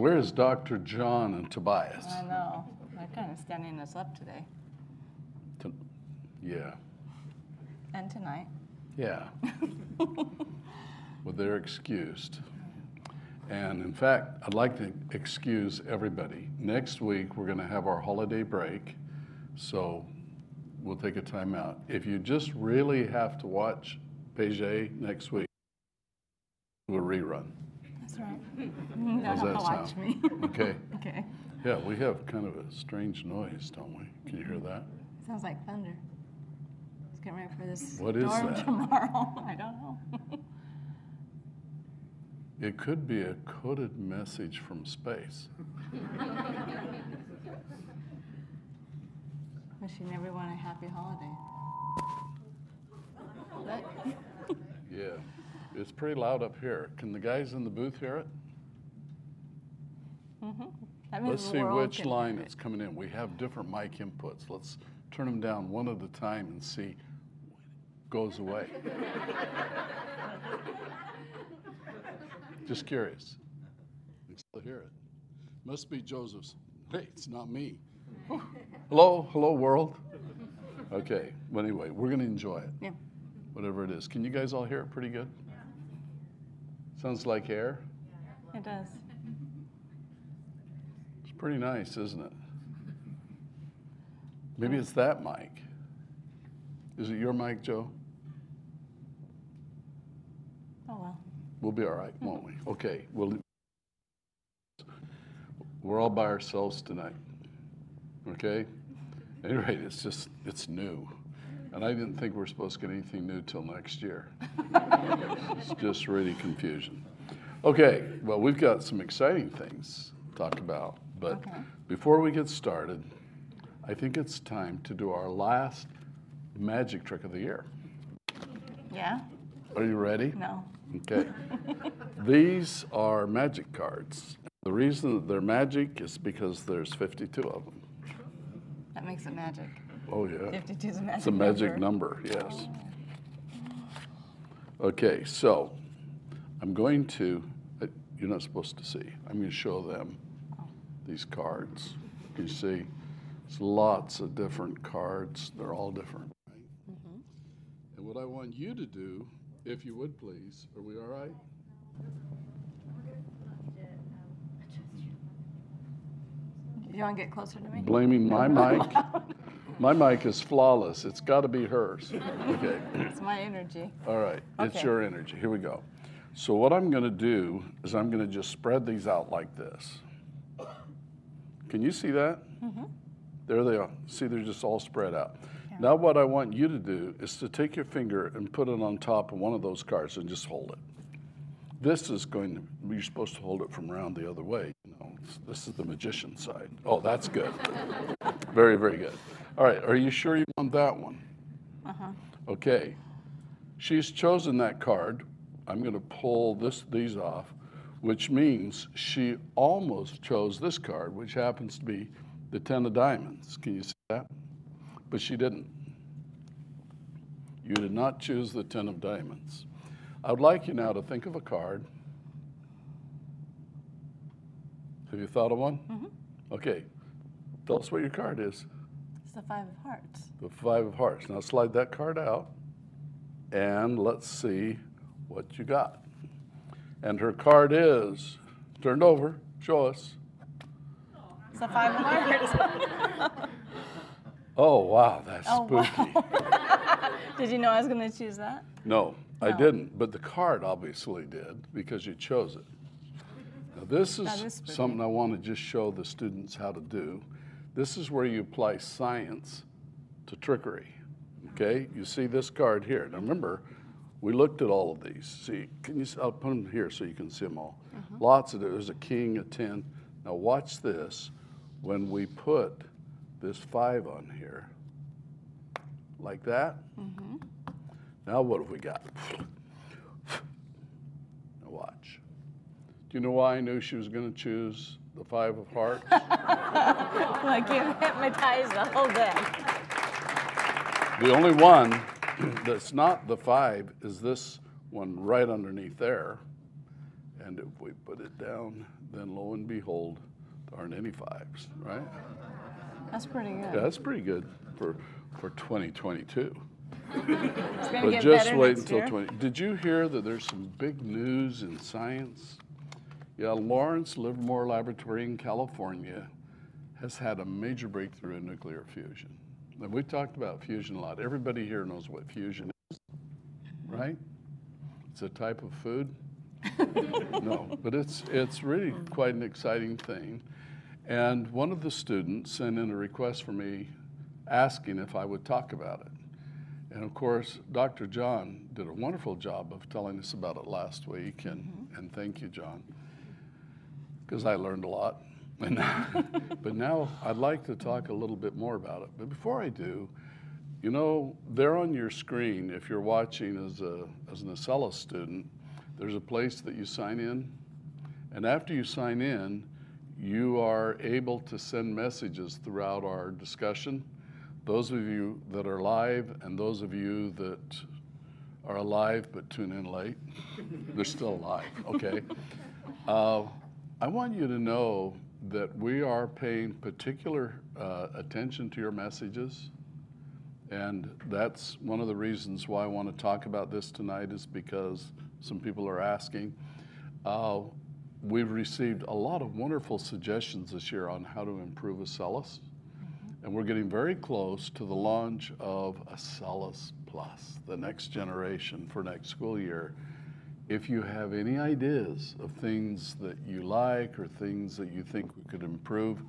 where is Dr. John and Tobias? I know. They're kind of standing us up today To- Yeah, and tonight. yeah. Well, they're excused. And in fact, I'd like to excuse everybody. Next week, we're going to have our holiday break, so we'll take a time out. If you just really have to watch Page next week, do a rerun. That's right. Don't mm, How's that watch sound? me. Okay? okay. Yeah, we have kind of a strange noise, don't we? Can you hear mm. that? Sounds like thunder. Let's get ready for this What is storm that? tomorrow. I don't know. It could be a coded message from space. Wishing everyone a happy holiday. Yeah, it's pretty loud up here. Can the guys in the booth hear it? Mm-hmm. that means Let's see which line it. it's coming in. We have different mic inputs. Let's turn them down one at a time and see goes away. Just curious. Still hear it? Must be Joseph's. Hey, it's not me. hello, hello world. Okay. Well, anyway, we're going to enjoy it, Yeah. whatever it is. Can you guys all hear it pretty good? Sounds like air. It does. It's pretty nice, isn't it? Maybe it's that mic. Is it your mic, Joe? Oh well. We'll be all right, won't we? Okay, we'll, we're all by ourselves tonight. Okay? At any rate, it's just, it's new. And I didn't think we are supposed to get anything new till next year. It's just really confusion. Okay, well, we've got some exciting things to talk about. But Okay. before we get started, I think it's time to do our last magic trick of the year. Yeah? Are you ready? No. Okay. These are magic cards. The reason that they're magic is because there's 52 of them. That makes it magic. Oh, yeah. 52 is a magic It's a magic number, yes. Okay, so I'm going to, uh, you're not supposed to see, I'm going to show them these cards. You see, it's lots of different cards. They're all different, right? And what I want you to do, if you would please, are we all right? You want to get closer to me? Blaming my mic? My mic is flawless. It's got to be hers. Okay. It's my energy. All right, it's your energy. Here we go. So what I'm going to do is I'm going to just spread these out like this. Can you see that? Mm-hmm. There they are. See, they're just all spread out. Now what I want you to do is to take your finger and put it on top of one of those cards and just hold it. This is going to, you're supposed to hold it from around the other way. You know, this is the magician side. Oh, that's good. very, very good. All right, are you sure you want that one? Uh-huh. Okay. She's chosen that card. I'm going to pull this these off, which means she almost chose this card, which happens to be the 10 of diamonds. Can you see that? But she didn't. You did not choose the 10 of diamonds. I would like you now to think of a card. Have you thought of one? Mm-hmm. Okay. Tell us what your card is. It's the Five of Hearts. The five of hearts. Now slide that card out and let's see what you got. And her card is turned over. Show us. It's the Five of Hearts. Oh, wow, that's oh, spooky. wow. Did you know I was going to choose that? No, I didn't, but the card obviously did because you chose it. Now, this is, is something I want to just show the students how to do. This is where you apply science to trickery. Okay, you see this card here. Now remember, we looked at all of these. See, can you? I'll put them here so you can see them all. Mm-hmm. Lots of there's a king, a ten. Now watch this. When we put this five on here, like that. Mm-hmm. Now what have we got? Now watch. Do you know why I knew she was going to choose the five of hearts? like you hypnotized the whole day. the only one that's not the five is this one right underneath there. And if we put it down, then lo and behold, there aren't any fives, right? That's pretty good. Yeah, that's pretty good for, for 2022. It's But just wait until year. 20. Did you hear that there's some big news in science? Yeah, Lawrence Livermore Laboratory in California has had a major breakthrough in nuclear fusion. And we talked about fusion a lot. Everybody here knows what fusion is, right? It's a type of food. no, but it's it's really quite an exciting thing. And one of the students sent in a request for me asking if I would talk about it. And of course, Dr. John did a wonderful job of telling us about it last week, and, mm-hmm. and thank you, John, because I learned a lot. But now I'd like to talk a little bit more about it. But before I do, you know, there on your screen, if you're watching as, a, as an Acellus student, there's a place that you sign in. And after you sign in, you are able to send messages throughout our discussion. Those of you that are live and those of you that are alive but tune in late, they're still alive, okay? Uh, I want you to know that we are paying particular uh, attention to your messages. And that's one of the reasons why I want to talk about this tonight, is because some people are asking. Uh, we've received a lot of wonderful suggestions this year on how to improve Acellus. And we're getting very close to the launch of Acellus Plus, the next generation for next school year. If you have any ideas of things that you like or things that you think we could improve,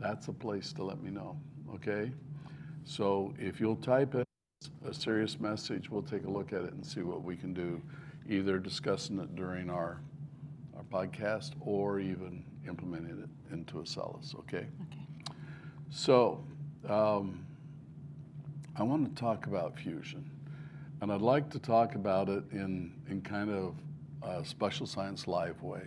that's a place to let me know, okay? So if you'll type it, a serious message, we'll take a look at it and see what we can do, either discussing it during our, our podcast or even implementing it into Acellus, okay? Okay. So, um, I want to talk about fusion, and I'd like to talk about it in, in kind of a special science live way.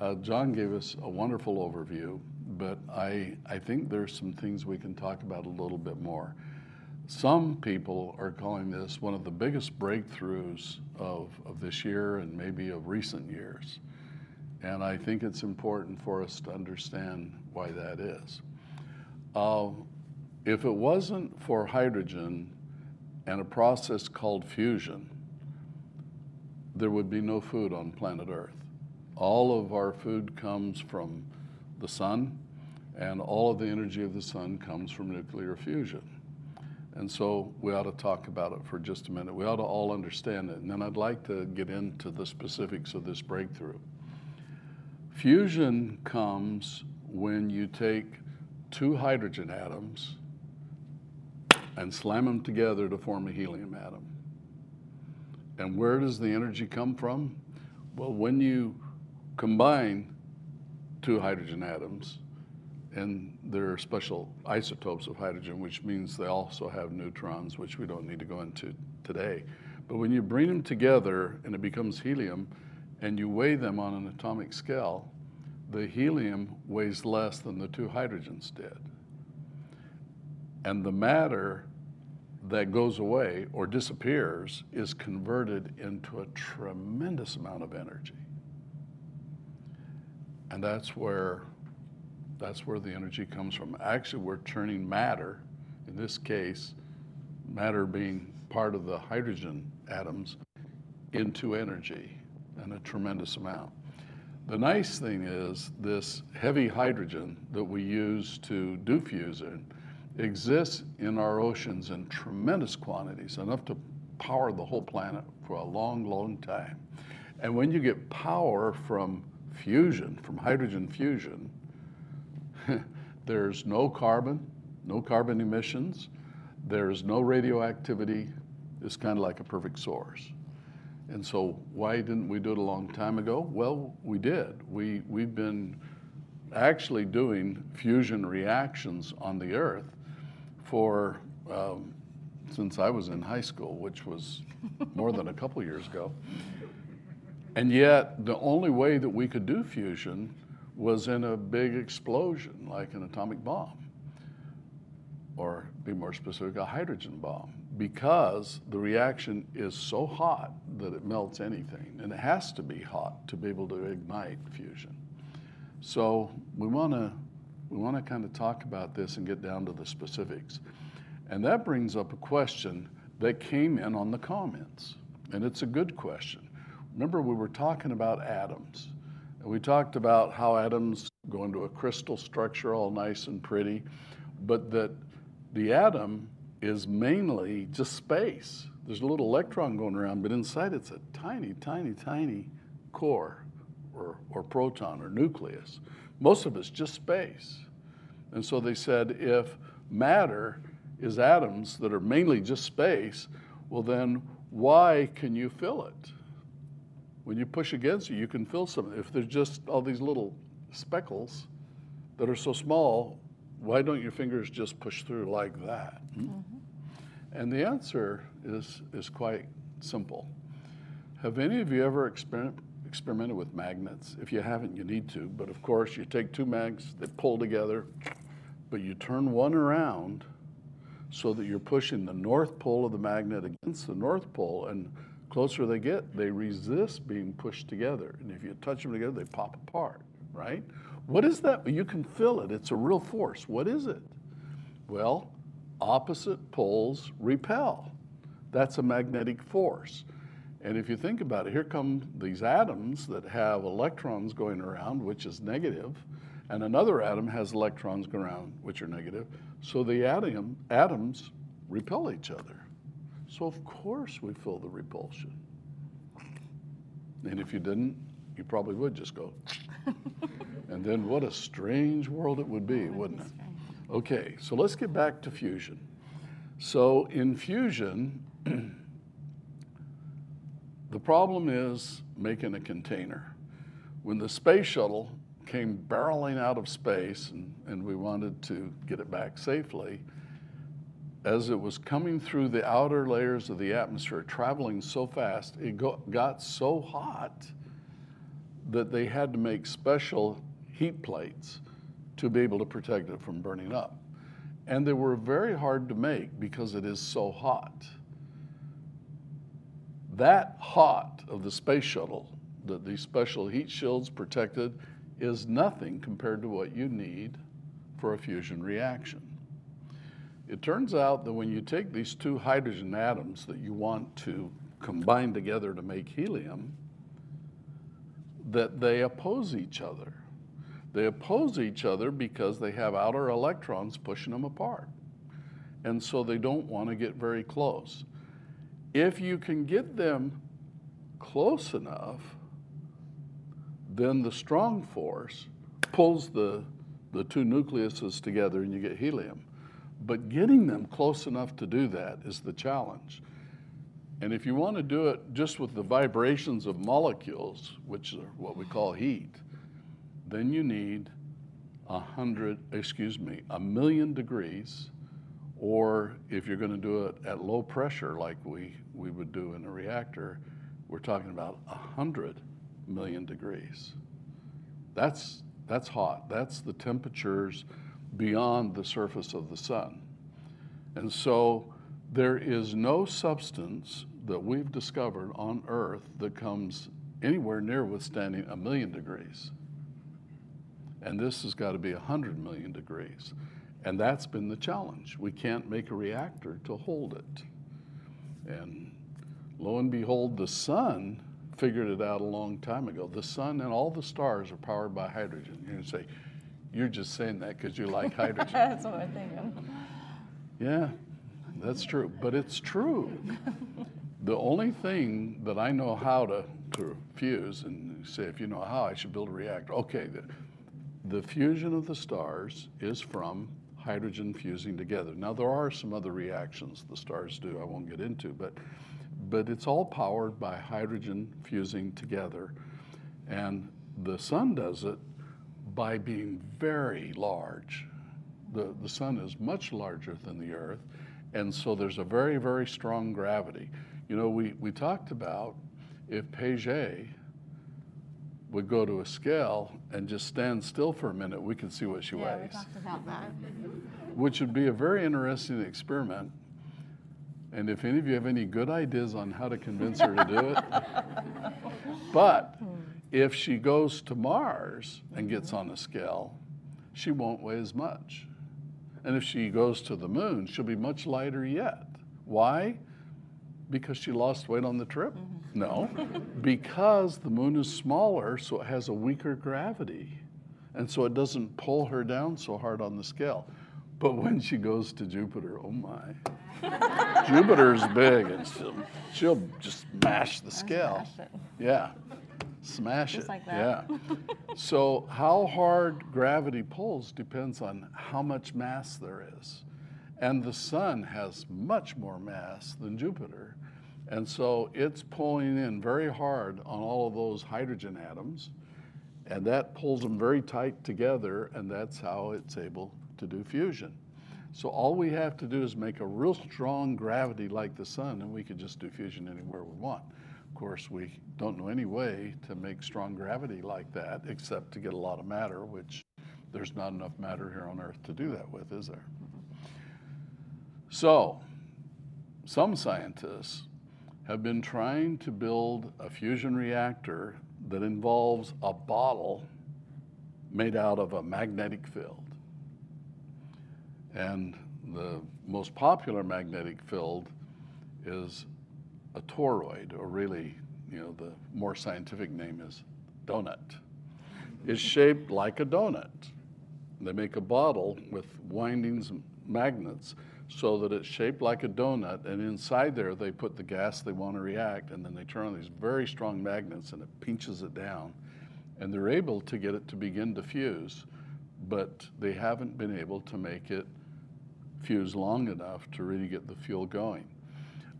Uh, John gave us a wonderful overview, but I, I think there's some things we can talk about a little bit more. Some people are calling this one of the biggest breakthroughs of, of this year and maybe of recent years. And I think it's important for us to understand why that is. Uh, if it wasn't for hydrogen and a process called fusion, there would be no food on planet Earth. All of our food comes from the sun, and all of the energy of the sun comes from nuclear fusion. And so we ought to talk about it for just a minute. We ought to all understand it. And then I'd like to get into the specifics of this breakthrough. Fusion comes when you take two hydrogen atoms and slam them together to form a helium atom. And where does the energy come from? Well, when you combine two hydrogen atoms, and there are special isotopes of hydrogen, which means they also have neutrons, which we don't need to go into today. But when you bring them together and it becomes helium, and you weigh them on an atomic scale, the helium weighs less than the two hydrogens did. And the matter that goes away or disappears is converted into a tremendous amount of energy. And that's where that's where the energy comes from. Actually, we're turning matter, in this case, matter being part of the hydrogen atoms, into energy, and a tremendous amount. The nice thing is this heavy hydrogen that we use to do fusion exists in our oceans in tremendous quantities, enough to power the whole planet for a long, long time. And when you get power from fusion, from hydrogen fusion, there's no carbon, no carbon emissions, there's no radioactivity. It's kind of like a perfect source. And so, why didn't we do it a long time ago? Well, we did. We, we've been actually doing fusion reactions on the Earth for um, since I was in high school, which was more than a couple years ago. And yet, the only way that we could do fusion was in a big explosion, like an atomic bomb. or be more specific, a hydrogen bomb, because the reaction is so hot that it melts anything, and it has to be hot to be able to ignite fusion. So we want to we want to kind of talk about this and get down to the specifics, and that brings up a question that came in on the comments, and it's a good question. Remember, we were talking about atoms, and we talked about how atoms go into a crystal structure, all nice and pretty, but that the atom is mainly just space. There's a little electron going around, but inside it's a tiny, tiny, tiny core or, or proton or nucleus. Most of it's just space. And so they said if matter is atoms that are mainly just space, well, then why can you fill it? When you push against it, you can fill some. If there's just all these little speckles that are so small, why don't your fingers just push through like that? Hmm? Mm-hmm. And the answer is, is quite simple. Have any of you ever experiment, experimented with magnets? If you haven't, you need to. But of course, you take two mags, they pull together, but you turn one around so that you're pushing the north pole of the magnet against the north pole. And closer they get, they resist being pushed together. And if you touch them together, they pop apart, right? What is that? You can feel it. It's a real force. What is it? Well, opposite poles repel. That's a magnetic force. And if you think about it, here come these atoms that have electrons going around, which is negative, and another atom has electrons going around, which are negative. So the atom, atoms repel each other. So of course we feel the repulsion. And if you didn't, you probably would just go. And then what a strange world it would be, wouldn't it? Okay, so let's get back to fusion. So in fusion, the problem is making a container. When the space shuttle came barreling out of space and, and we wanted to get it back safely, as it was coming through the outer layers of the atmosphere, traveling so fast, it got so hot that they had to make special heat plates to be able to protect it from burning up. And they were very hard to make because it is so hot. That hot of the space shuttle that these special heat shields protected is nothing compared to what you need for a fusion reaction. It turns out that when you take these two hydrogen atoms that you want to combine together to make helium, that they oppose each other. They oppose each other because they have outer electrons pushing them apart. And so they don't want to get very close. If you can get them close enough, then the strong force pulls the, the two nucleuses together and you get helium. But getting them close enough to do that is the challenge. And if you want to do it just with the vibrations of molecules, which are what we call heat, then you need a hundred, excuse me, a million degrees, or if you're going to do it at low pressure like we, we would do in a reactor, we're talking about a hundred million degrees. That's, that's hot. That's the temperatures beyond the surface of the sun. And so there is no substance that we've discovered on Earth that comes anywhere near withstanding a million degrees. And this has got to be 100 million degrees. And that's been the challenge. We can't make a reactor to hold it. And lo and behold, the sun figured it out a long time ago. The sun and all the stars are powered by hydrogen. You're going to say, you're just saying that because you like hydrogen. that's what I'm thinking. Yeah, that's true. But it's true. the only thing that I know how to, to fuse, and say, if you know how, I should build a reactor. Okay, the fusion of the stars is from hydrogen fusing together. Now, there are some other reactions the stars do I won't get into, but, but it's all powered by hydrogen fusing together. And the sun does it by being very large. The, the sun is much larger than the earth, and so there's a very, very strong gravity. You know, we, we talked about if Paget would go to a scale and just stand still for a minute, we could see what she Yeah, we weighs. talked about that. which would be a very interesting experiment. And if any of you have any good ideas on how to convince her to do it, but if she goes to Mars and gets on a scale, she won't weigh as much. And if she goes to the moon, she'll be much lighter yet. Why? Because she lost weight on the trip? Mm-hmm. No, because the moon is smaller, so it has a weaker gravity. And so it doesn't pull her down so hard on the scale. But when she goes to Jupiter, oh my. Jupiter's big and she'll, she'll just mash the scale. Smash Yeah. Smash Just it. like that. Yeah. so how hard gravity pulls depends on how much mass there is. And the sun has much more mass than Jupiter. And so it's pulling in very hard on all of those hydrogen atoms, and that pulls them very tight together, and that's how it's able to do fusion. So all we have to do is make a real strong gravity like the sun, and we could just do fusion anywhere we want. Of course, we don't know any way to make strong gravity like that except to get a lot of matter, which there's not enough matter here on Earth to do that with, is there? So, some scientists have been trying to build a fusion reactor that involves a bottle made out of a magnetic field. And the most popular magnetic field is a toroid, or really, you know, the more scientific name is donut. It's shaped like a donut. They make a bottle with windings and magnets so that it's shaped like a donut, and inside there they put the gas they want to react, and then they turn on these very strong magnets and it pinches it down. And they're able to get it to begin to fuse, but they haven't been able to make it fuse long enough to really get the fuel going.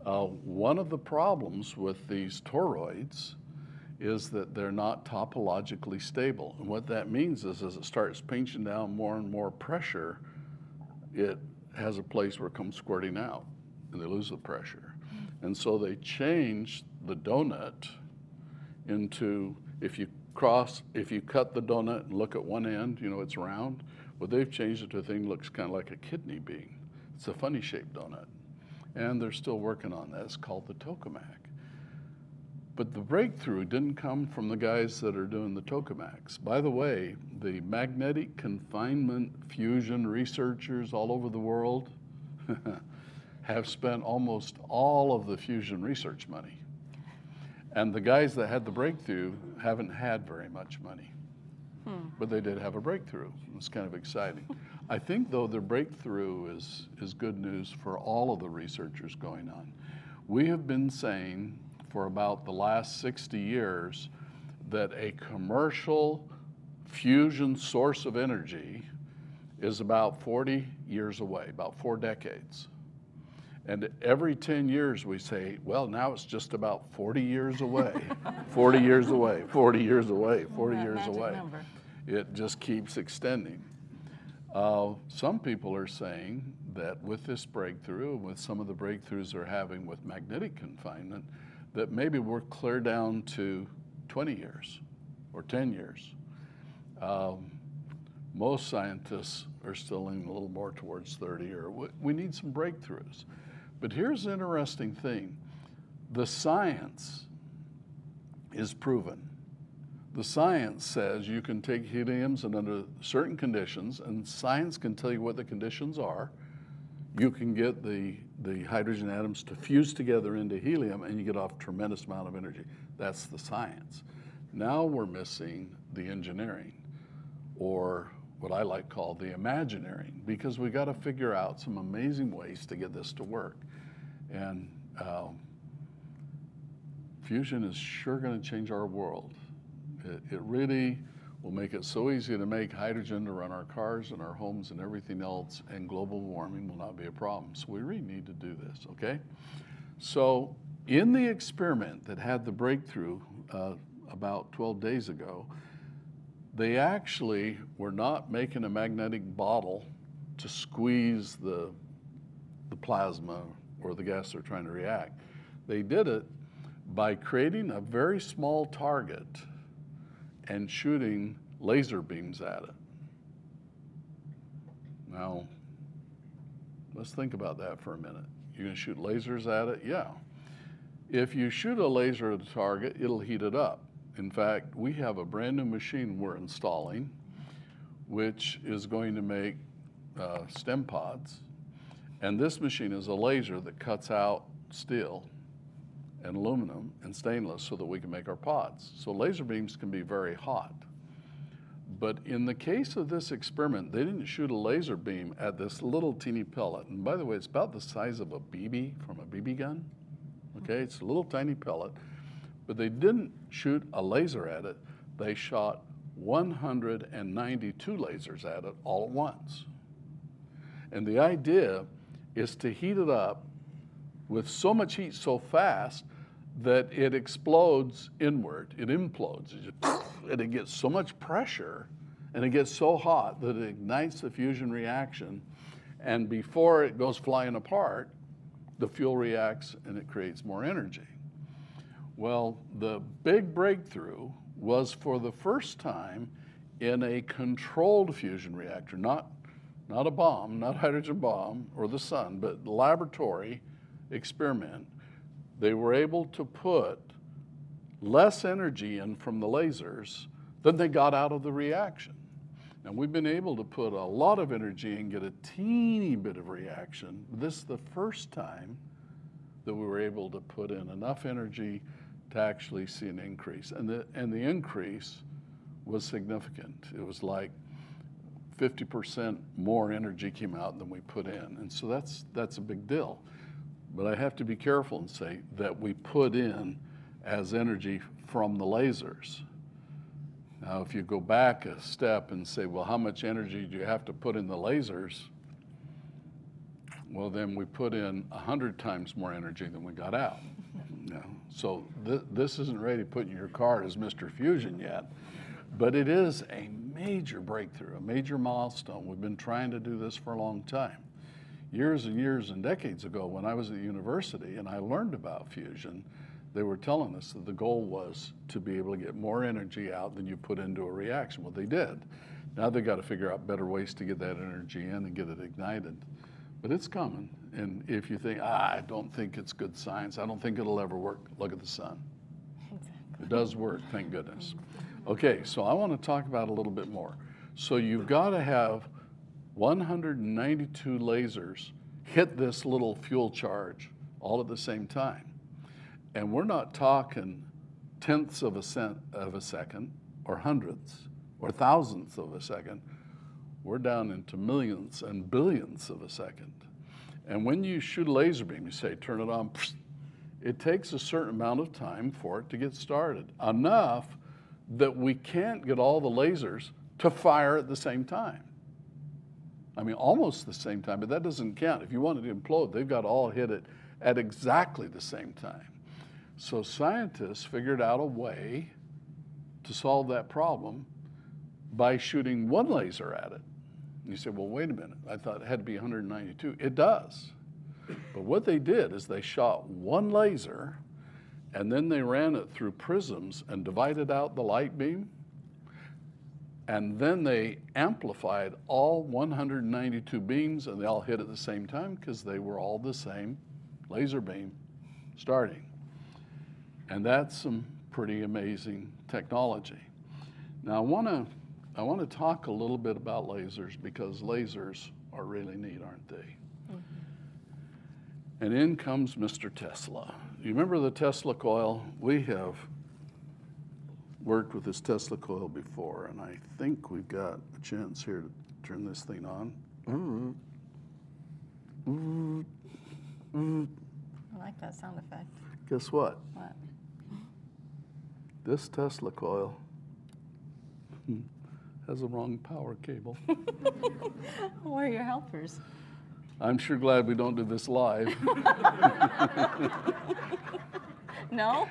Uh, one of the problems with these toroids is that they're not topologically stable. And what that means is as it starts pinching down more and more pressure, it has a place where it comes squirting out and they lose the pressure. And so they changed the donut into, if you cross, if you cut the donut and look at one end, you know, it's round. Well, they've changed it to a thing that looks kind of like a kidney bean. It's a funny shaped donut. And they're still working on that. It's called the tokamak. But the breakthrough didn't come from the guys that are doing the tokamaks. By the way, the magnetic confinement fusion researchers all over the world have spent almost all of the fusion research money. And the guys that had the breakthrough haven't had very much money. Hmm. But they did have a breakthrough. It's kind of exciting. I think, though, the breakthrough is, is good news for all of the researchers going on. We have been saying for about the last 60 years that a commercial fusion source of energy is about 40 years away, about four decades. And every 10 years we say, well, now it's just about 40 years away, 40 years away, 40 years away, 40 years away. Number. It just keeps extending. Uh, some people are saying that with this breakthrough, with some of the breakthroughs they're having with magnetic confinement, that maybe we're clear down to 20 years or 10 years. Um, most scientists are still leaning a little more towards 30 or we, need some breakthroughs. But here's the interesting thing. The science is proven. The science says you can take heliums and under certain conditions, and science can tell you what the conditions are, you can get the, the hydrogen atoms to fuse together into helium and you get off tremendous amount of energy. That's the science. Now we're missing the engineering, or what I like call the imagineering, because we got to figure out some amazing ways to get this to work. And um, fusion is sure going to change our world. It, it really will make it so easy to make hydrogen to run our cars and our homes and everything else, and global warming will not be a problem. So we really need to do this, okay? So in the experiment that had the breakthrough uh, about 12 days ago, they actually were not making a magnetic bottle to squeeze the, the plasma or the gas they're trying to react. They did it by creating a very small target and shooting laser beams at it. Now, Let's think about that for a minute. You're going to shoot lasers at it? Yeah. If you shoot a laser at a target, it'll heat it up. In fact, we have a brand new machine we're installing, which is going to make uh, stem pods. And this machine is a laser that cuts out steel and aluminum and stainless so that we can make our pods. So laser beams can be very hot. But in the case of this experiment, they didn't shoot a laser beam at this little teeny pellet. And by the way, it's about the size of a BB from a BB gun. Okay, it's a little tiny pellet. But they didn't shoot a laser at it. They shot 192 lasers at it all at once. And the idea is to heat it up with so much heat so fast that it explodes inward, it implodes, it just, and it gets so much pressure and it gets so hot that it ignites the fusion reaction. And before it goes flying apart, the fuel reacts and it creates more energy. Well, the big breakthrough was for the first time in a controlled fusion reactor, not, not a bomb, not hydrogen bomb or the sun, but laboratory experiment they were able to put less energy in from the lasers than they got out of the reaction. And we've been able to put a lot of energy and get a teeny bit of reaction. This is the first time that we were able to put in enough energy to actually see an increase. And the, and the increase was significant. It was like 50% more energy came out than we put in. And so that's, that's a big deal. But I have to be careful and say that we put in as energy from the lasers. Now, if you go back a step and say, well, how much energy do you have to put in the lasers? Well, then we put in 100 times more energy than we got out. So th- this isn't ready to put in your card as Mr. Fusion yet, but it is a major breakthrough, a major milestone. We've been trying to do this for a long time years and years and decades ago when I was at university and I learned about fusion, they were telling us that the goal was to be able to get more energy out than you put into a reaction. Well, they did. Now they've got to figure out better ways to get that energy in and get it ignited. But it's coming. And if you think, ah, I don't think it's good science, I don't think it'll ever work, look at the sun. Exactly. It does work, thank goodness. Okay, so I want to talk about a little bit more. So you've got to have 192 lasers hit this little fuel charge all at the same time. And we're not talking tenths of a cent of a second or hundredths or thousandths of a second. We're down into millions and billions of a second. And when you shoot a laser beam, you say, turn it on, it takes a certain amount of time for it to get started. Enough that we can't get all the lasers to fire at the same time. I mean, almost the same time, but that doesn't count. If you wanted it to implode, they've got to all hit it at exactly the same time. So scientists figured out a way to solve that problem by shooting one laser at it. And you say, well, wait a minute. I thought it had to be 192. It does. But what they did is they shot one laser and then they ran it through prisms and divided out the light beam and then they amplified all 192 beams and they all hit at the same time because they were all the same laser beam starting. And that's some pretty amazing technology. Now I want to I want to talk a little bit about lasers because lasers are really neat, aren't they? Mm-hmm. And in comes Mr. Tesla. You remember the Tesla coil? We have worked with this Tesla coil before, and I think we've got a chance here to turn this thing on. I like that sound effect. Guess what? What? This Tesla coil has a wrong power cable. Who are your helpers? I'm sure glad we don't do this live. no?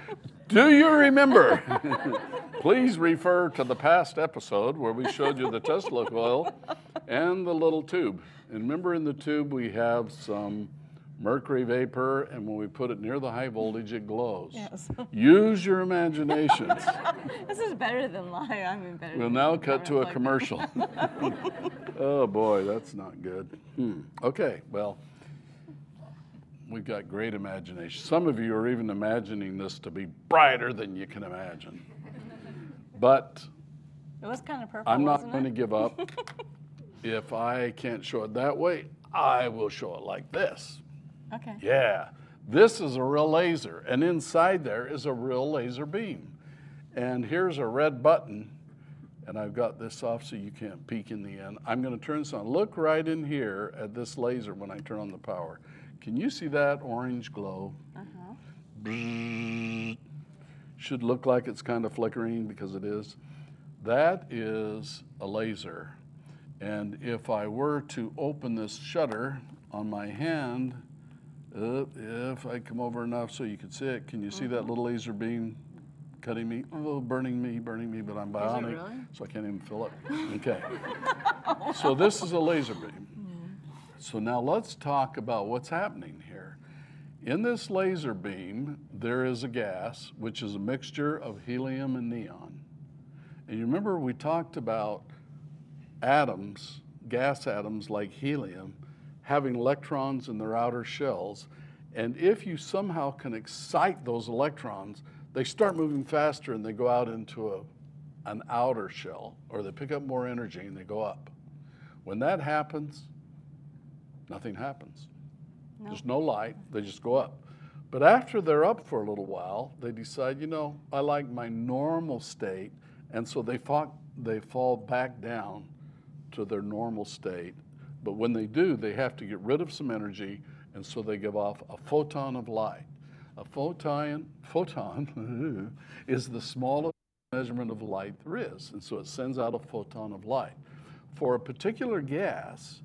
Do you remember? Please refer to the past episode where we showed you the Tesla coil and the little tube. And remember in the tube we have some mercury vapor, and when we put it near the high voltage, it glows. Yes. Use your imaginations. this is better than live. I mean, better. We'll now cut to a commercial. oh boy, that's not good. Hmm. Okay, well, we've got great imagination. Some of you are even imagining this to be brighter than you can imagine. But It was kind of purple. I'm not going to give up. if I can't show it that way, I will show it like this. Okay. Yeah, this is a real laser, and inside there is a real laser beam. And here's a red button, and I've got this off so you can't peek in the end. I'm going to turn this on. Look right in here at this laser when I turn on the power. Can you see that orange glow? Uh-huh. Should look like it's kind of flickering because it is. That is a laser. And if I were to open this shutter on my hand, uh, if I come over enough so you can see it, can you see that little laser beam cutting me? Oh, burning me, burning me, but I'm bionic, really? so I can't even feel it. Okay. so this is a laser beam. So now let's talk about what's happening here. In this laser beam, there is a gas, which is a mixture of helium and neon. And you remember we talked about atoms, gas atoms like helium, having electrons in their outer shells. And if you somehow can excite those electrons, they start moving faster and they go out into a, an outer shell, or they pick up more energy and they go up. When that happens, nothing happens. No. There's no light, they just go up. But after they're up for a little while, they decide, you know, I like my normal state, and so they fall, they fall back down to their normal state. But when they do, they have to get rid of some energy, and so they give off a photon of light. A photon, photon is the smallest measurement of light there is, and so it sends out a photon of light. For a particular gas,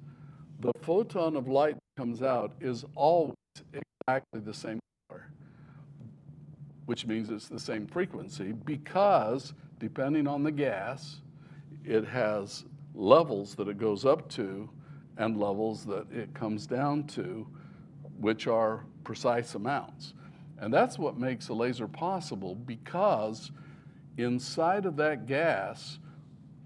the photon of light that comes out is always exactly the same color, which means it's the same frequency because depending on the gas, it has levels that it goes up to and levels that it comes down to, which are precise amounts. And that's what makes a laser possible because inside of that gas,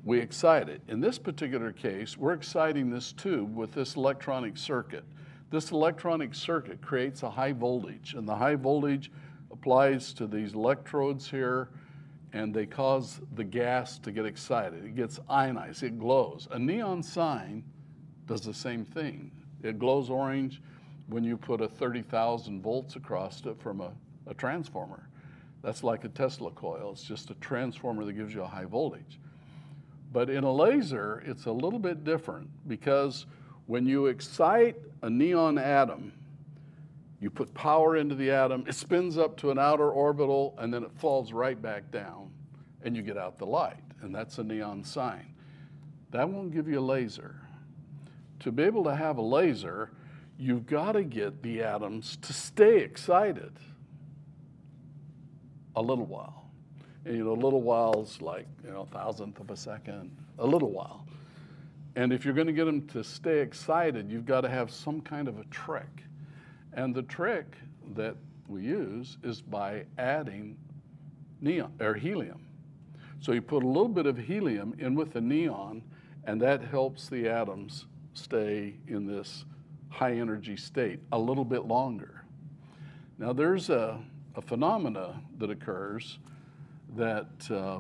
we excite it. In this particular case, we're exciting this tube with this electronic circuit. This electronic circuit creates a high voltage, and the high voltage applies to these electrodes here, and they cause the gas to get excited. It gets ionized, it glows. A neon sign does the same thing. It glows orange when you put a 30,000 volts across it from a, a transformer. That's like a Tesla coil. It's just a transformer that gives you a high voltage. But in a laser, it's a little bit different because when you excite a neon atom, you put power into the atom, it spins up to an outer orbital, and then it falls right back down, and you get out the light. And that's a neon sign. That won't give you a laser. To be able to have a laser, you've got to get the atoms to stay excited a little while. And, you know, a little while's like, you know, a thousandth of a second, a little while. And if you're going to get them to stay excited, you've got to have some kind of a trick. And the trick that we use is by adding neon or helium. So you put a little bit of helium in with the neon, and that helps the atoms stay in this high energy state a little bit longer. Now, there's a, a phenomena that occurs that uh,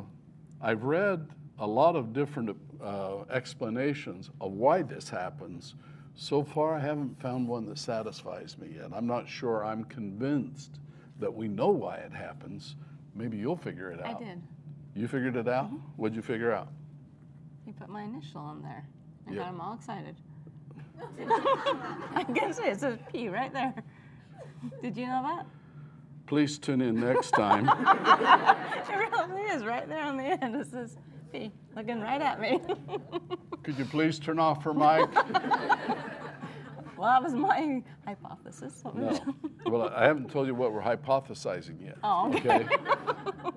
I've read a lot of different uh, explanations of why this happens. So far, I haven't found one that satisfies me yet. I'm not sure I'm convinced that we know why it happens. Maybe you'll figure it out. I did. You figured it out? What'd you figure out? You put my initial on there. I Yeah. got them all excited. I can say it says P right there. Did you know that? Please tune in next time. It really is right there on the end. It says P, looking right at me. Could you please turn off her mic? well, that was my hypothesis. No. Well, I haven't told you what we're hypothesizing yet. Oh, okay.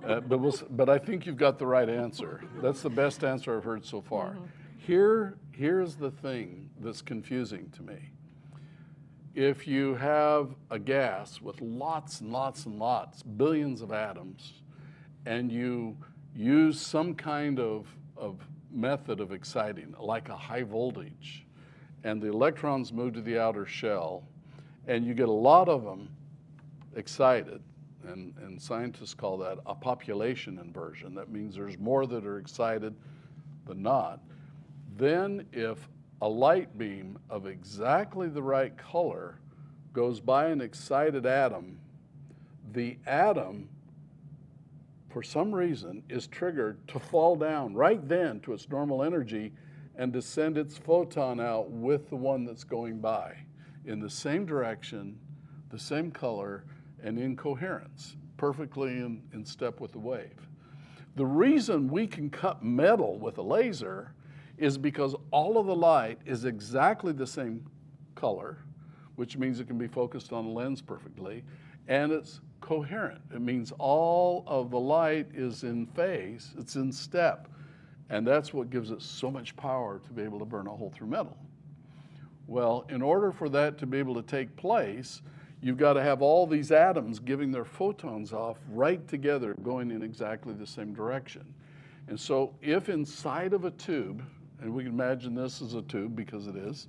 Uh, but, we'll, but I think you've got the right answer. That's the best answer I've heard so far. Mm-hmm. Here, here's the thing that's confusing to me. If you have a gas with lots and lots and lots, billions of atoms, and you use some kind of, of method of exciting, like a high voltage, and the electrons move to the outer shell, and you get a lot of them excited, and, and scientists call that a population inversion. That means there's more that are excited than not. Then, if a light beam of exactly the right color goes by an excited atom, the atom, for some reason, is triggered to fall down right then to its normal energy and to send its photon out with the one that's going by in the same direction, the same color, and in coherence, perfectly in, in step with the wave. The reason we can cut metal with a laser is because all of the light is exactly the same color, which means it can be focused on a lens perfectly, and it's coherent. It means all of the light is in phase, it's in step. And that's what gives it so much power to be able to burn a hole through metal. Well, in order for that to be able to take place, you've got to have all these atoms giving their photons off right together, going in exactly the same direction. And so, if inside of a tube, and we can imagine this as a tube because it is,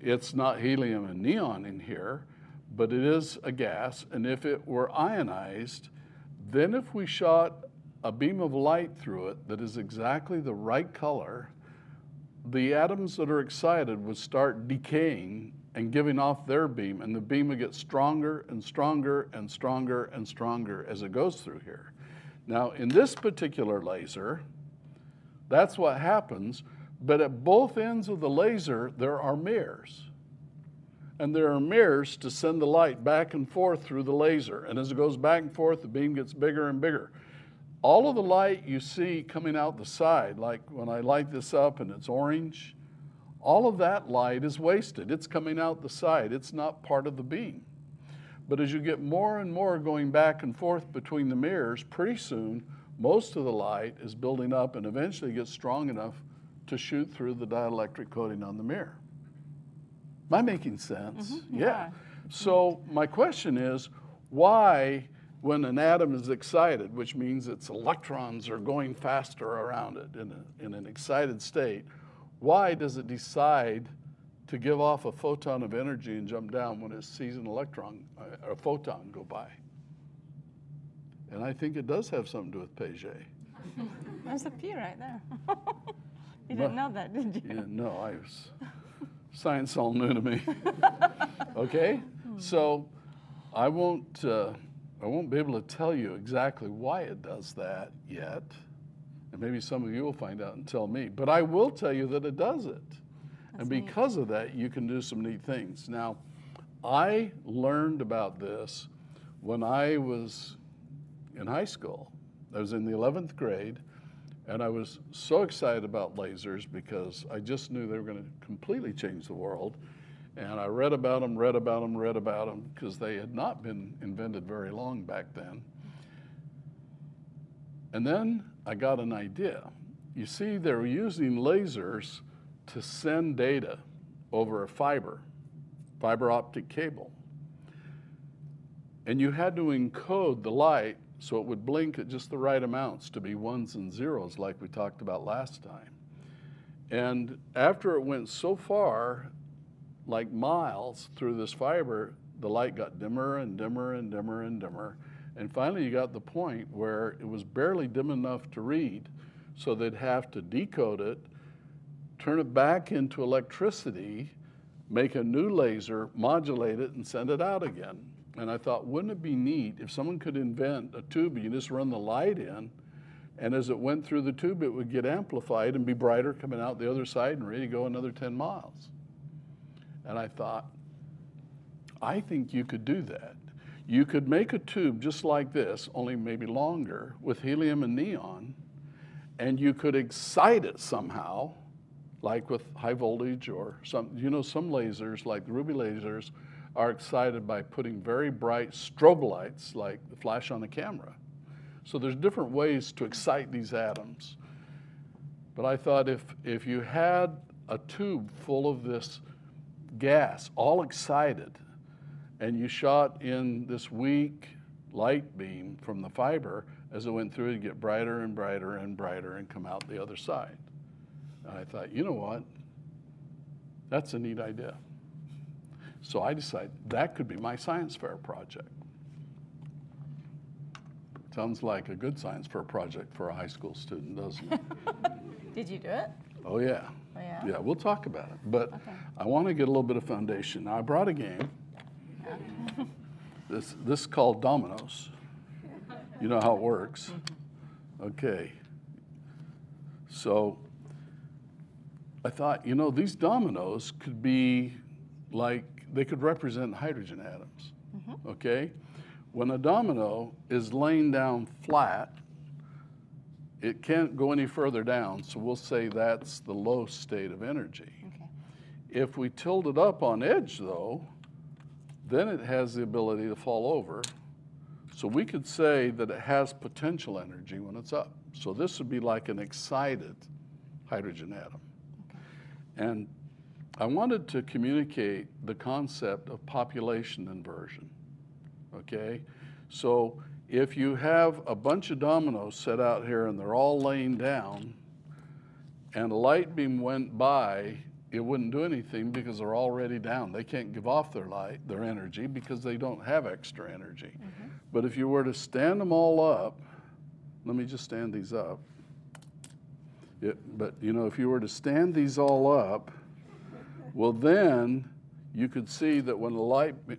it's not helium and neon in here, but it is a gas. And if it were ionized, then if we shot a beam of light through it that is exactly the right color, the atoms that are excited would start decaying and giving off their beam, and the beam would get stronger and stronger and stronger and stronger as it goes through here. Now, in this particular laser, that's what happens, but at both ends of the laser, there are mirrors. And there are mirrors to send the light back and forth through the laser. And as it goes back and forth, the beam gets bigger and bigger all of the light you see coming out the side, like when I light this up and it's orange, all of that light is wasted. It's coming out the side, it's not part of the beam. But as you get more and more going back and forth between the mirrors, pretty soon most of the light is building up and eventually gets strong enough to shoot through the dielectric coating on the mirror. Am I making sense? Mm-hmm, yeah. yeah. So, my question is why? when an atom is excited, which means its electrons are going faster around it in, a, in an excited state, why does it decide to give off a photon of energy and jump down when it sees an electron, or a photon go by? And I think it does have something to do with Paget. There's a P right there. you didn't know that, did you? Yeah, no, I was science all new to me. okay, so I won't. Uh, I won't be able to tell you exactly why it does that yet. And maybe some of you will find out and tell me. But I will tell you that it does it. That's and because neat. of that, you can do some neat things. Now, I learned about this when I was in high school. I was in the 11th grade, and I was so excited about lasers because I just knew they were going to completely change the world. And I read about them, read about them, read about them, because they had not been invented very long back then. And then I got an idea. You see, they were using lasers to send data over a fiber, fiber optic cable. And you had to encode the light so it would blink at just the right amounts to be ones and zeros, like we talked about last time. And after it went so far like miles through this fiber, the light got dimmer and dimmer and dimmer and dimmer. And finally, you got the point where it was barely dim enough to read, so they'd have to decode it, turn it back into electricity, make a new laser, modulate it, and send it out again. And I thought, wouldn't it be neat if someone could invent a tube you just run the light in, and as it went through the tube, it would get amplified and be brighter coming out the other side and ready to go another 10 miles. And I thought, I think you could do that. You could make a tube just like this, only maybe longer, with helium and neon, and you could excite it somehow, like with high voltage or some, you know, some lasers, like ruby lasers, are excited by putting very bright strobe lights, like the flash on a camera. So there's different ways to excite these atoms. But I thought if, if you had a tube full of this gas, all excited, and you shot in this weak light beam from the fiber as it went through to get brighter and brighter and brighter and come out the other side. And I thought, you know what? That's a neat idea. So I decided that could be my science fair project. Sounds like a good science fair project for a high school student, doesn't it? Did you do it? oh, yeah. Oh, yeah? Yeah, we'll talk about it. But I want to get a little bit of foundation. Now, I brought a game. This, this is called dominoes. You know how it works. Mm-hmm. Okay. So I thought, you know, these dominoes could be like, they could represent hydrogen atoms. Mm-hmm. Okay? When a domino is laying down flat, it can't go any further down, so we'll say that's the low state of energy. Okay. If we tilt it up on edge, though, then it has the ability to fall over. So we could say that it has potential energy when it's up. So this would be like an excited hydrogen atom. And I wanted to communicate the concept of population inversion. Okay? So if you have a bunch of dominoes set out here and they're all laying down, and a light beam went by, it wouldn't do anything because they're already down. They can't give off their light, their energy, because they don't have extra energy. Mm-hmm. But if you were to stand them all up, let me just stand these up. Yeah, but you know, if you were to stand these all up, well, then you could see that when the light. be-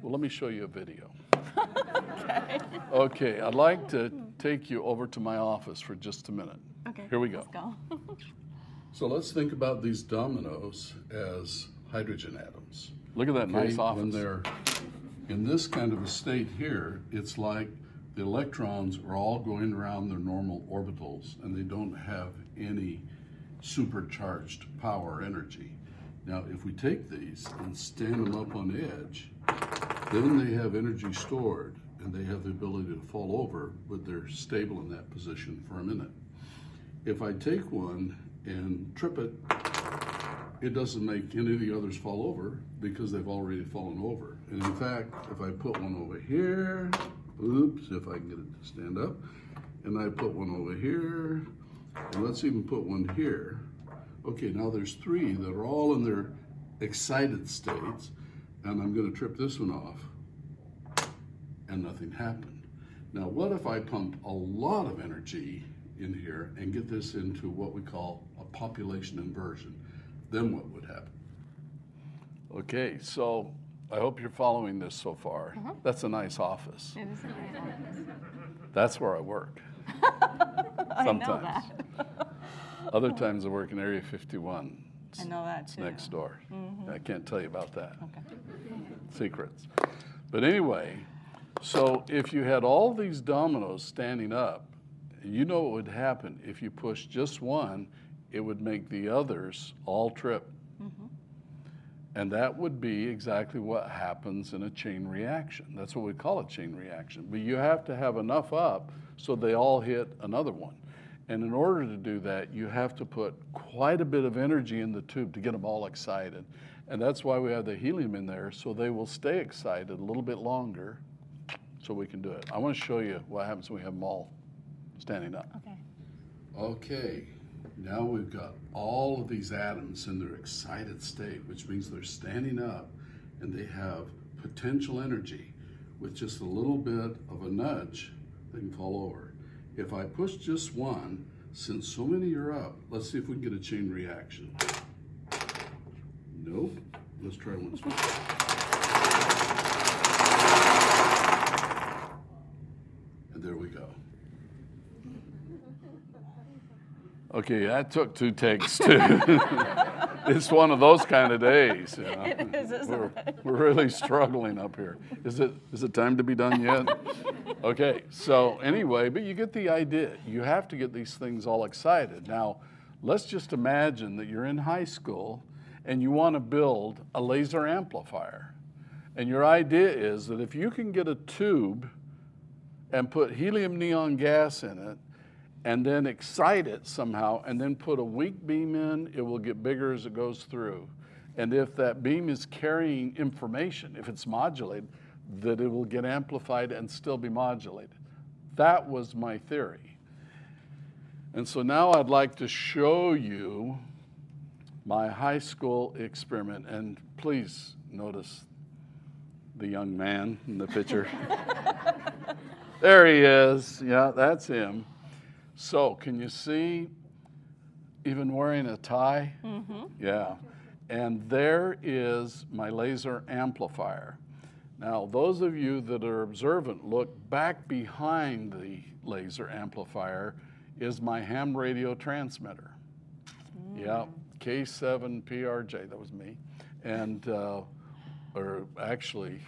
Well, let me show you a video. Okay, Okay, I'd like to take you over to my office for just a minute. Okay. Here we go. Let's go. So let's think about these dominoes as hydrogen atoms. Look at that nice Okay, office. When they're in this kind of a state here, it's like the electrons are all going around their normal orbitals and they don't have any supercharged power energy. Now, if we take these and stand them up on edge, then they have energy stored and they have the ability to fall over, but they're stable in that position for a minute. If I take one and trip it, it doesn't make any of the others fall over because they've already fallen over. And in fact, if I put one over here, oops, if I can get it to stand up, and I put one over here, and let's even put one here. Okay, now there's three that are all in their excited states, and I'm going to trip this one off, and nothing happened. Now, what if I pump a lot of energy in here and get this into what we call a population inversion? Then what would happen? Okay, so I hope you're following this so far. Uh-huh. That's a nice office. It is a nice office. That's where I work. I Sometimes. that. Other times I work in Area 51. I know that too. next door. Mm-hmm. I can't tell you about that. Okay. Secrets. But anyway, so if you had all these dominoes standing up, you know what would happen if you push just one, it would make the others all trip. Mm-hmm. And that would be exactly what happens in a chain reaction. That's what we call a chain reaction. But you have to have enough up so they all hit another one. And in order to do that, you have to put quite a bit of energy in the tube to get them all excited. And that's why we have the helium in there, so they will stay excited a little bit longer so we can do it. I want to show you what happens when we have them all standing up. Okay. Okay, now we've got all of these atoms in their excited state, which means they're standing up and they have potential energy. With just a little bit of a nudge, they can fall over. If I push just one, since so many are up, let's see if we can get a chain reaction. Nope. Let's try once more. And there we go. Okay, that took two takes too. it's one of those kind of days. You know? It is, isn't we're, it? we're really struggling up here. Is it is it time to be done yet? okay, so anyway, but you get the idea. You have to get these things all excited. Now, let's just imagine that you're in high school and you want to build a laser amplifier. And your idea is that if you can get a tube and put helium neon gas in it and then excite it somehow and then put a weak beam in, it will get bigger as it goes through. And if that beam is carrying information, if it's modulated, that it will get amplified and still be modulated. That was my theory. And so now I'd like to show you my high school experiment. And please notice the young man in the picture. there he is. Yeah, that's him. So, can you see even wearing a tie? Mm-hmm. Yeah. And there is my laser amplifier. Now, those of you that are observant, look back behind the laser amplifier is my ham radio transmitter. Mm. Yep, K7PRJ, that was me. And, uh, or actually,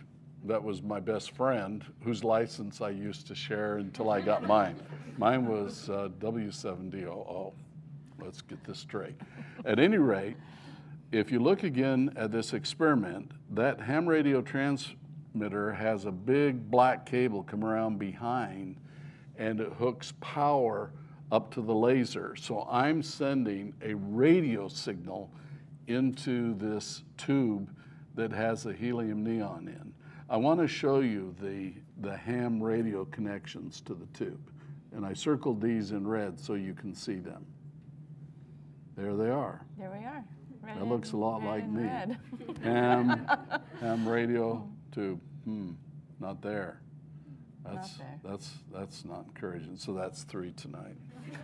that was my best friend whose license I used to share until I got mine. Mine was uh, W7DOO. Let's get this straight. At any rate, if you look again at this experiment, that ham radio transmitter has a big black cable come around behind and it hooks power up to the laser. So I'm sending a radio signal into this tube that has a helium neon in. I want to show you the, the ham radio connections to the tube. And I circled these in red so you can see them. There they are. There we are. Red that looks a lot like me. ham, ham radio tube. Hmm, not there. That's not there. that's that's not encouraging. So that's three tonight.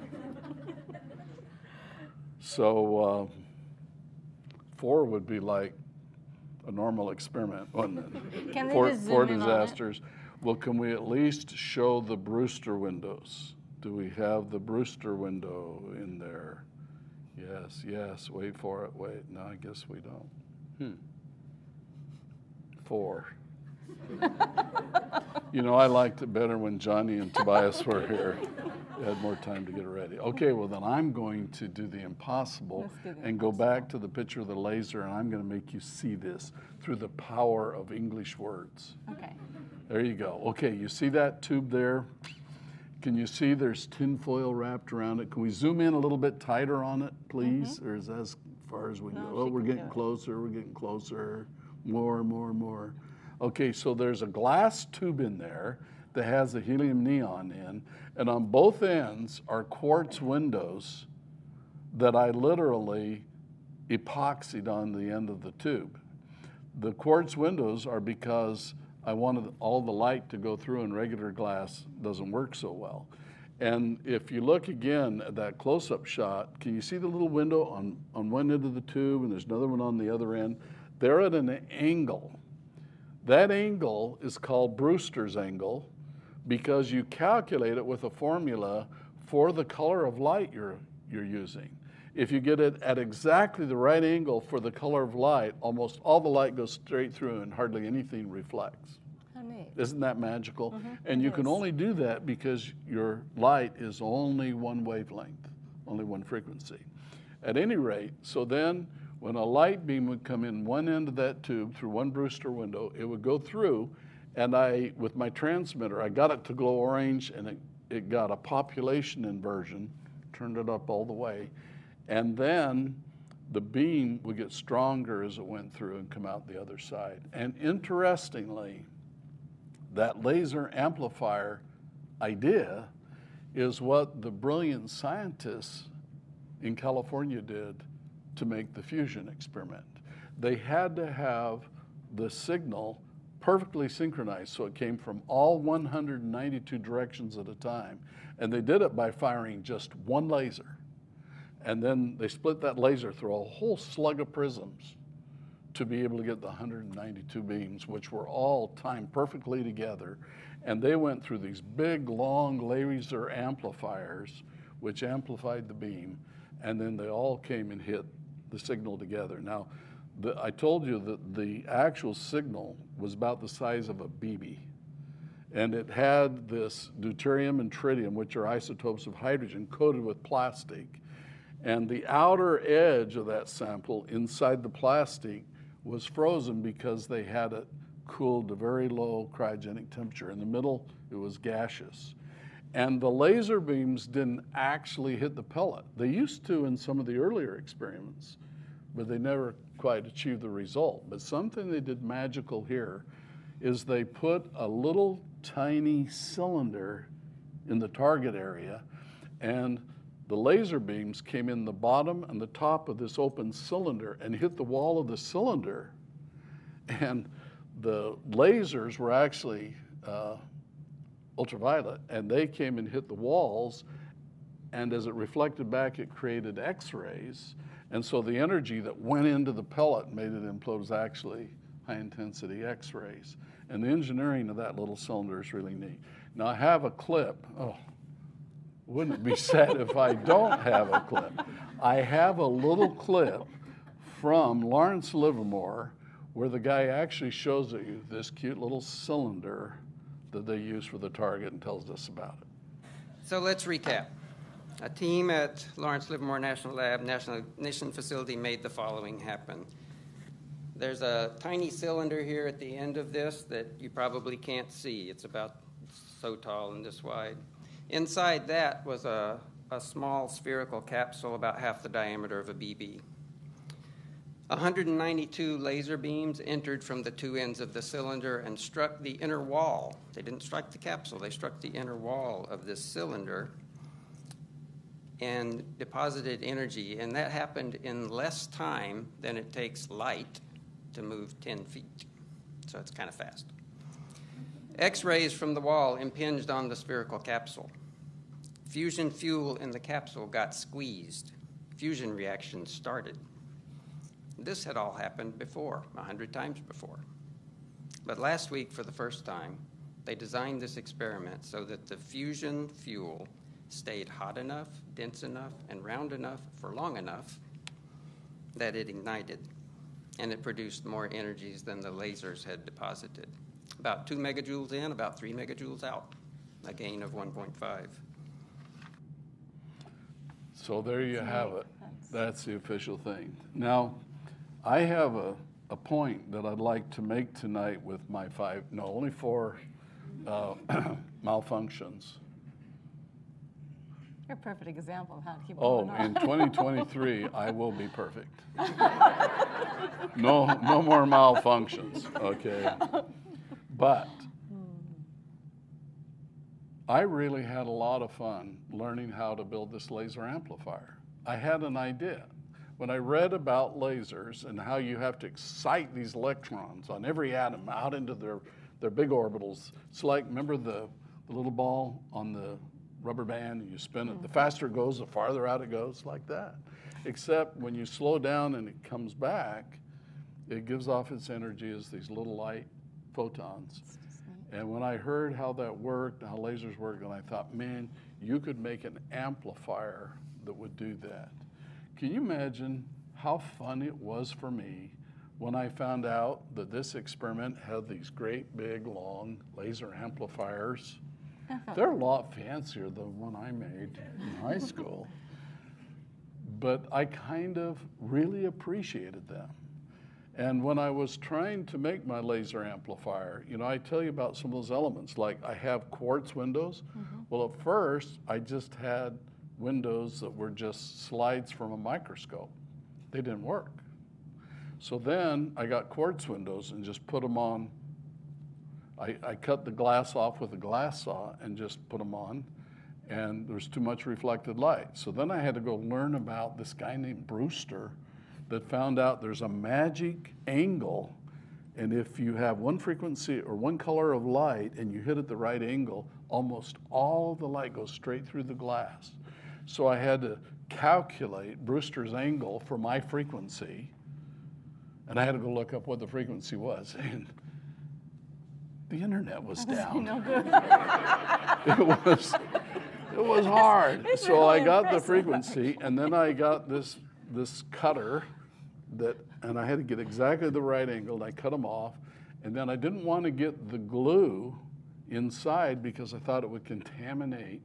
so uh, four would be like a normal experiment, wouldn't it? Can four, just four disasters. Well, can we at least show the Brewster windows? Do we have the Brewster window in there? Yes, yes. Wait for it. Wait. No, I guess we don't. Hmm. Four. You know, I liked it better when Johnny and Tobias were here. Had more time to get ready. Okay, well, then I'm going to do the impossible the and impossible. go back to the picture of the laser, and I'm going to make you see this through the power of English words. Okay. There you go. Okay, you see that tube there? Can you see there's tinfoil wrapped around it? Can we zoom in a little bit tighter on it, please? Or is that as far as we Mm-hmm. No, go? Oh, we're getting closer, we're getting closer, more, more, more. Okay, so there's a glass tube in there that has a helium neon in, and on both ends are quartz windows that I literally epoxied on the end of the tube. The quartz windows are because I wanted all the light to go through and regular glass doesn't work so well. And if you look again at that close-up shot, can you see the little window on, on one end of the tube and there's another one on the other end? They're at an angle. That angle is called Brewster's angle because you calculate it with a formula for the color of light you're, you're using. If you get it at exactly the right angle for the color of light, almost all the light goes straight through and hardly anything reflects. How neat. Isn't that magical? Mm-hmm. and you it can only do that because your light is only one wavelength, only one frequency. At any rate, so then when a light beam would come in one end of that tube through one Brewster window, it would go through, and I, with my transmitter, I got it to glow orange, and it, it got a population inversion, turned it up all the way, and then the beam would get stronger as it went through and come out the other side. And interestingly, that laser amplifier idea is what the brilliant scientists in California did to make the fusion experiment. They had to have the signal perfectly synchronized so it came from all 192 directions at a time. And they did it by firing just one laser. And then they split that laser through a whole slug of prisms to be able to get the 192 beams, which were all timed perfectly together. And they went through these big, long laser amplifiers, which amplified the beam, and then they all came and hit the signal together. Now, the, I told you that the actual signal was about the size of a BB. And it had this deuterium and tritium, which are isotopes of hydrogen, coated with plastic. And the outer edge of that sample inside the plastic was frozen because they had it cooled to very low cryogenic temperature. In the middle, it was gaseous. And the laser beams didn't actually hit the pellet. They used to in some of the earlier experiments, but they never quite achieved the result. But something they did magical here is they put a little tiny cylinder in the target area and the laser beams came in the bottom and the top of this open cylinder and hit the wall of the cylinder. And the lasers were actually uh, ultraviolet, and they came and hit the walls. And as it reflected back, it created X rays. And so the energy that went into the pellet made it implode was actually high intensity X rays. And the engineering of that little cylinder is really neat. Now, I have a clip. Oh, wouldn't it be sad if I don't have a clip? I have a little clip from Lawrence Livermore where the guy actually shows you this cute little cylinder that they use for the target and tells us about it. So let's recap. A team at Lawrence Livermore National Lab, National Ignition Facility, made the following happen. There's a tiny cylinder here at the end of this that you probably can't see. It's about so tall and this wide. Inside that was a, a small spherical capsule about half the diameter of a BB. 192 laser beams entered from the two ends of the cylinder and struck the inner wall. They didn't strike the capsule, they struck the inner wall of this cylinder and deposited energy. And that happened in less time than it takes light to move 10 feet. So it's kind of fast. X rays from the wall impinged on the spherical capsule. Fusion fuel in the capsule got squeezed. Fusion reactions started. This had all happened before, a hundred times before. But last week, for the first time, they designed this experiment so that the fusion fuel stayed hot enough, dense enough, and round enough for long enough that it ignited. And it produced more energies than the lasers had deposited. About 2 megajoules in, about 3 megajoules out, a gain of 1.5. So there you have it. That's the official thing. Now, I have a, a point that I'd like to make tonight with my five, no, only four uh, malfunctions. You're a perfect example of how to keep Oh, going on. in 2023, I will be perfect. No, no more malfunctions, okay? But I really had a lot of fun learning how to build this laser amplifier. I had an idea. When I read about lasers and how you have to excite these electrons on every atom out into their, their big orbitals, it's like, remember the, the little ball on the rubber band and you spin it? The faster it goes, the farther out it goes, like that. Except when you slow down and it comes back, it gives off its energy as these little light photons. And when I heard how that worked, how lasers work, and I thought, man, you could make an amplifier that would do that. Can you imagine how fun it was for me when I found out that this experiment had these great big long laser amplifiers? They're a lot fancier than the one I made in high school. But I kind of really appreciated them. And when I was trying to make my laser amplifier, you know, I tell you about some of those elements. Like I have quartz windows. Mm-hmm. Well, at first, I just had windows that were just slides from a microscope. They didn't work. So then I got quartz windows and just put them on. I, I cut the glass off with a glass saw and just put them on, and there was too much reflected light. So then I had to go learn about this guy named Brewster that found out there's a magic angle, and if you have one frequency or one color of light and you hit it the right angle, almost all the light goes straight through the glass. So I had to calculate Brewster's angle for my frequency, and I had to go look up what the frequency was. And the internet was down. no good. it was it was hard. It's so I really got the frequency, and then I got this this cutter that, and I had to get exactly the right angle. And I cut them off, and then I didn't want to get the glue inside because I thought it would contaminate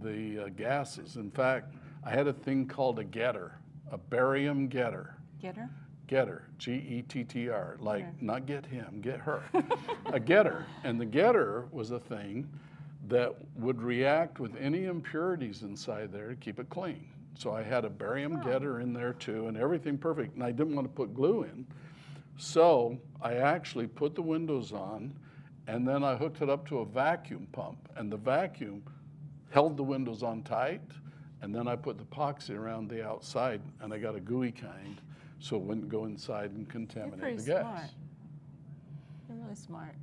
the uh, gases. In fact, I had a thing called a getter, a barium getter. Getter? Getter, G E T T R, like not get him, get her. a getter. And the getter was a thing that would react with any impurities inside there to keep it clean. So I had a barium getter in there too, and everything perfect. And I didn't want to put glue in. So I actually put the windows on, and then I hooked it up to a vacuum pump. And the vacuum held the windows on tight, And then I put the epoxy around the outside and I got a gooey kind so it wouldn't go inside and contaminate the gas. smart. You're really smart.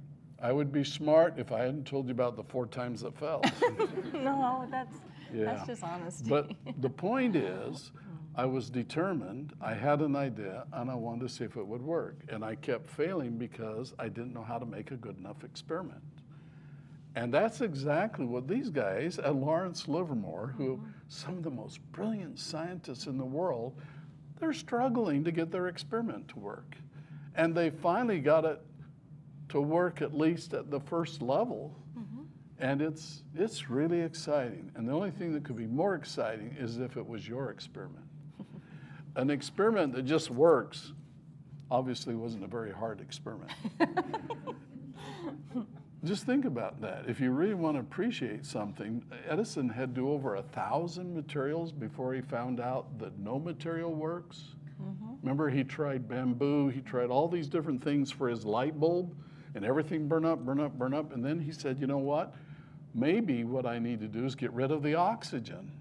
I would be smart if I hadn't told you about the four times it fell. no, that's Yeah. that's just honesty. But the point is, I was determined, I had an idea, and I wanted to see if it would work. And I kept failing because I didn't know how to make a good enough experiment. And that's exactly what these guys at Lawrence Livermore, who mm-hmm. some of the most brilliant scientists in the world, they're struggling to get their experiment to work. And they finally got it to work at least at the first level. Mm-hmm. And it's, it's really exciting. And the only thing that could be more exciting is if it was your experiment. An experiment that just works obviously wasn't a very hard experiment. just think about that. If you really want to appreciate something, Edison had to do over a thousand materials before he found out that no material works. Mm-hmm. Remember, he tried bamboo, he tried all these different things for his light bulb, and everything burn up, burn up, burn up. And then he said, you know what? Maybe what I need to do is get rid of the oxygen.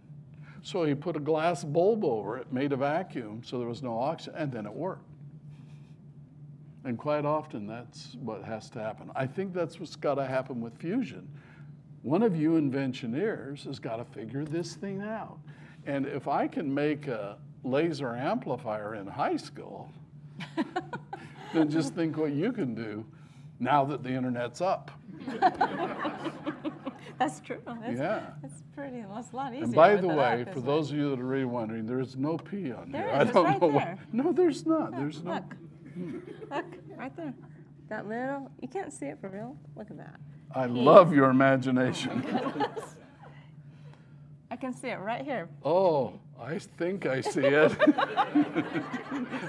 So he put a glass bulb over it, made a vacuum so there was no oxygen, and then it worked. And quite often, that's what has to happen. I think that's what's got to happen with fusion. One of you inventioneers has got to figure this thing out. And if I can make a laser amplifier in high school, then just think what you can do now that the internet's up. that's true. That's, Yeah. That's pretty. It's a lot easier. And by the way, for those of you that are really wondering, there is no P on There here. is, I don't right know why. there. No, there's not. it? There's no. Look, look, right there. That little. You can't see it for real. Look at that. I love your imagination. I can see it right here. Oh, I think I see it.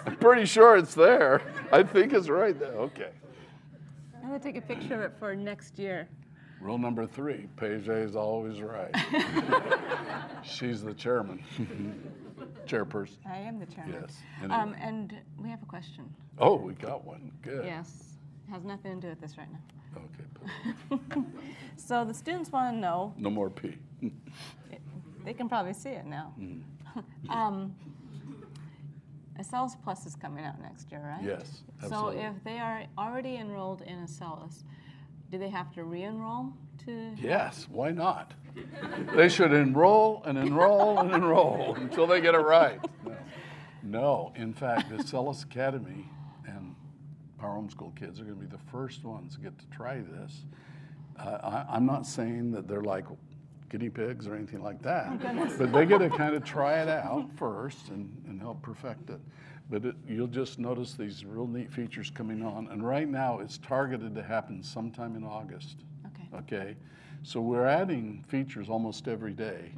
I'm pretty sure it's there. I think it's right there. Okay. I'm gonna take a picture of it for next year. Rule number three Paige is always right. She's the chairman, chairperson. I am the chairman. Yes. Um, and we have a question. Oh, we got one. Good. Yes. Has nothing to do with this right now. Okay. So the students want to know. No more P. They can probably see it now. Mm. um, Acellus Plus is coming out next year, right? Yes, Absolutely. So if they are already enrolled in Acellus, do they have to re-enroll to? Yes, why not? They should enroll and enroll and enroll until they get it right. No, no. in fact, the Acellus Academy and Power Homeschool kids are going to be the first ones to get to try this. Uh, I, I'm not saying that they're like guinea pigs or anything like that, but they get to kind of try it out first and, and help perfect it. But it, you'll just notice these real neat features coming on. And right now, it's targeted to happen sometime in August. Okay. So we're adding features almost every day,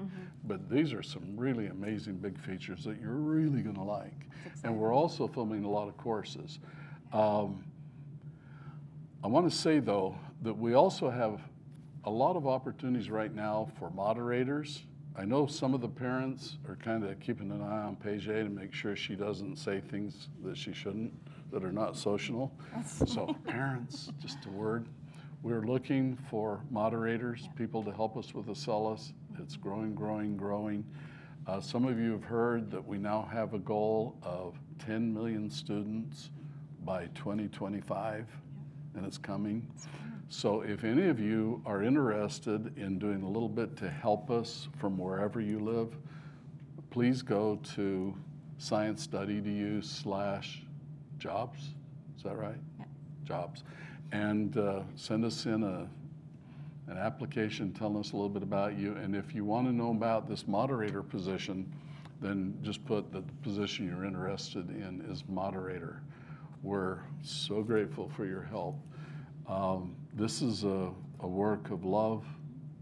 but these are some really amazing big features that you're really going to like. And we're also filming a lot of courses. Um, I want to say though that we also have a lot of opportunities right now for moderators. I know some of the parents are kind of keeping an eye on Paige to make sure she doesn't say things that she shouldn't, that are not social. So parents, just a word. We're looking for moderators, people to help us with Acellus. It's growing, growing, growing. Uh, some of you have heard that we now have a goal of 10 million students by 2025, and it's coming. So if any of you are interested in doing a little bit to help us from wherever you live, please go to science.edu slash jobs. Is that right? Jobs. And uh, send us in a, an application telling us a little bit about you. And if you want to know about this moderator position, then just put that the position you're interested in is moderator. We're so grateful for your help. Um, this is a, a work of love,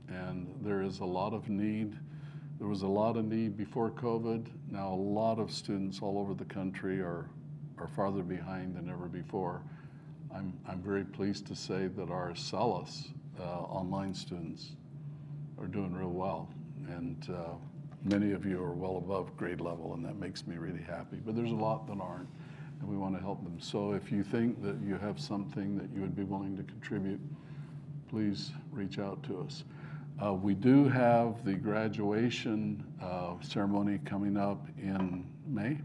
and there is a lot of need. There was a lot of need before COVID. Now, a lot of students all over the country are, are farther behind than ever before. I'm, very pleased to say that our Acellus uh, online students are doing real well. And uh, many of you are well above grade level, and that makes me really happy. But there's a lot that aren't, and we want to help them. So if you think that you have something that you would be willing to contribute, please reach out to us. Uh, we do have the graduation uh, ceremony coming up in May,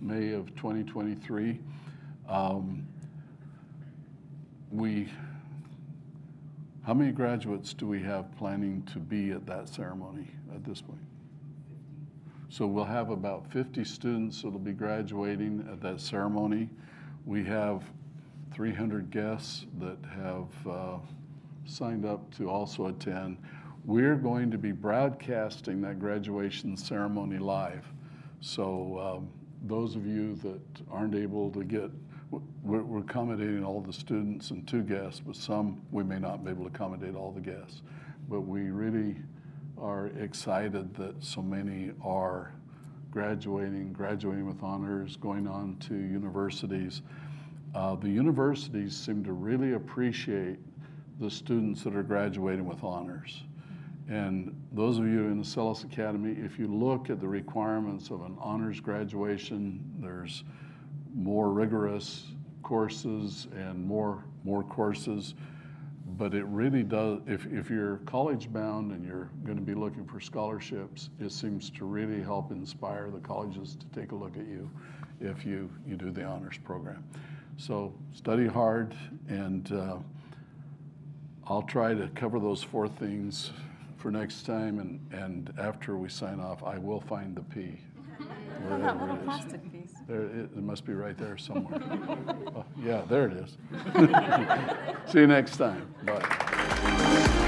May of 2023. Um, we, how many graduates do we have planning to be at that ceremony at this point? So we'll have about 50 students that'll be graduating at that ceremony. We have 300 guests that have uh, signed up to also attend. We're going to be broadcasting that graduation ceremony live. So um, those of you that aren't able to get, we're, we're accommodating all the students and two guests, but some we may not be able to accommodate all the guests. But we really are excited that so many are graduating, graduating with honors, going on to universities. Uh, the universities seem to really appreciate the students that are graduating with honors. And those of you in the Acellus Academy, if you look at the requirements of an honors graduation, there's more rigorous courses and more, more courses. But it really does, if, if you're college bound and you're going to be looking for scholarships, it seems to really help inspire the colleges to take a look at you if you, you do the honors program. So study hard, and uh, I'll try to cover those four things for next time. And, and after we sign off, I will find the P. That wherever little it is. There, it, it must be right there somewhere. Oh, yeah, there it is. See you next time. Bye.